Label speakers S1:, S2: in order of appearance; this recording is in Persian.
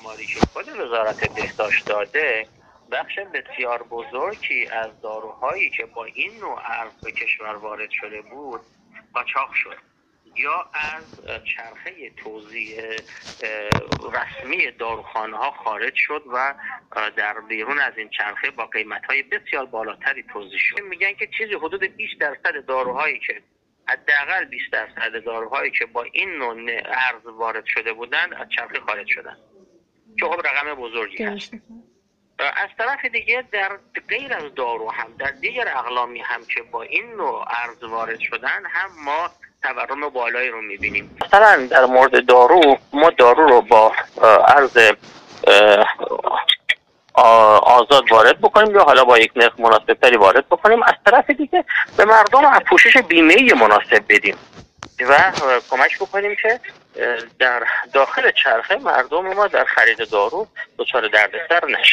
S1: آماری که خود وزارت بهداشت داده بخش بسیار بزرگی از داروهایی که با این نوع ارز به کشور وارد شده بود قاچاق شد. یا از چرخه توزیع رسمی داروخانه ها خارج شد و در بیرون از این چرخه با قیمت های بسیار بالاتری توزیع شد. میگن که چیزی حدود 20 درصد داروهایی که حداقل 20 درصد داروهایی که با این نوع ارز وارد شده بودند از چرخه خارج شدن. که خب رقم بزرگی هست. از طرف دیگه در غیر از دارو هم در دیگر اقلامی هم که با این نوع ارز وارد شدن هم ما تورم بالایی رو می‌بینیم. مثلا در مورد دارو ما دارو رو با ارز آزاد وارد بکنیم یا حالا با یک نرخ مناسب تری وارد بکنیم. از طرف دیگه به مردم پوشش بیمه مناسب بدیم. و کمک بکنیم که در داخل چرخه مردم ما در خرید دارو دچار دردسر نشن.